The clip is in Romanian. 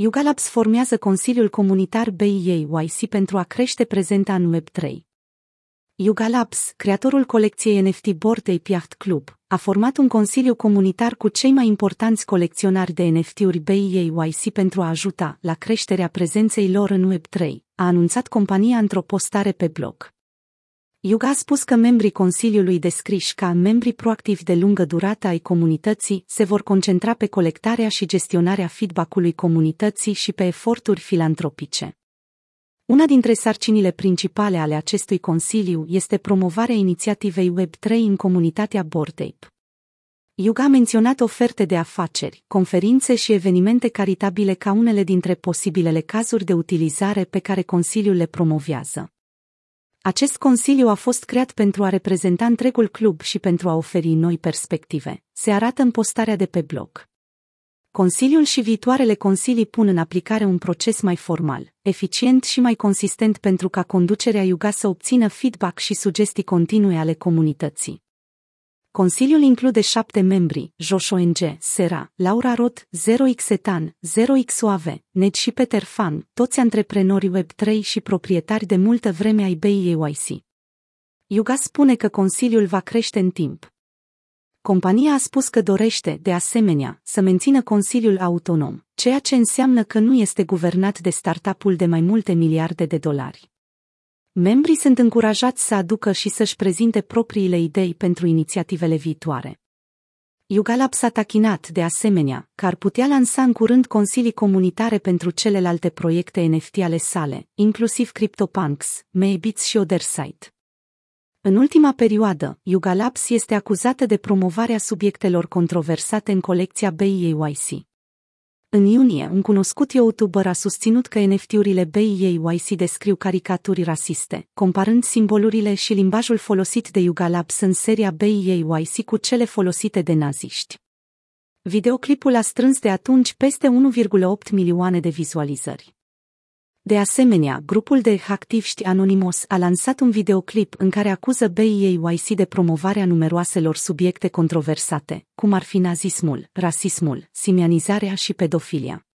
Yuga Labs formează Consiliul Comunitar BIAYC pentru a crește prezența în Web3. Yuga Labs, creatorul colecției NFT Bored Ape Yacht Club, a format un consiliu comunitar cu cei mai importanți colecționari de NFT-uri BIAYC pentru a ajuta la creșterea prezenței lor în Web3, a anunțat compania într-o postare pe blog. Yuga a spus că membrii Consiliului descriși ca membri proactivi de lungă durată ai comunității se vor concentra pe colectarea și gestionarea feedback-ului comunității și pe eforturi filantropice. Una dintre sarcinile principale ale acestui Consiliu este promovarea inițiativei Web3 în comunitatea Bordape. Yuga a menționat oferte de afaceri, conferințe și evenimente caritabile ca unele dintre posibilele cazuri de utilizare pe care Consiliul le promovează. Acest consiliu a fost creat pentru a reprezenta întregul club și pentru a oferi noi perspective, se arată în postarea de pe blog. Consiliul și viitoarele consilii pun în aplicare un proces mai formal, eficient și mai consistent pentru ca conducerea Yuga să obțină feedback și sugestii continue ale comunității. Consiliul include șapte membri, Josh ONG, Sera, Laura Roth, 0x Etan, 0x Oave, Ned și Peter Fan, toți antreprenorii Web3 și proprietari de multă vreme ai BIAYC. Yuga spune că Consiliul va crește în timp. Compania a spus că dorește, de asemenea, să mențină Consiliul autonom, ceea ce înseamnă că nu este guvernat de startup-ul de mai multe miliarde de dolari. Membrii sunt încurajați să aducă și să-și prezinte propriile idei pentru inițiativele viitoare. Yugalab s-a tachinat, de asemenea, că ar putea lansa în curând consilii comunitare pentru celelalte proiecte NFT ale sale, inclusiv CryptoPunks, Maybits și Othersite. În ultima perioadă, Yuga Labs este acuzată de promovarea subiectelor controversate în colecția BIAYC. În iunie, un cunoscut youtuber a susținut că NFT-urile BIAYC descriu caricaturi rasiste, comparând simbolurile și limbajul folosit de Yuga Labs în seria BIAYC cu cele folosite de naziști. Videoclipul a strâns de atunci peste 1,8 milioane de vizualizări. De asemenea, grupul de hacktiviști Anonymous a lansat un videoclip în care acuză BIAYC de promovarea numeroaselor subiecte controversate, cum ar fi nazismul, rasismul, simianizarea și pedofilia.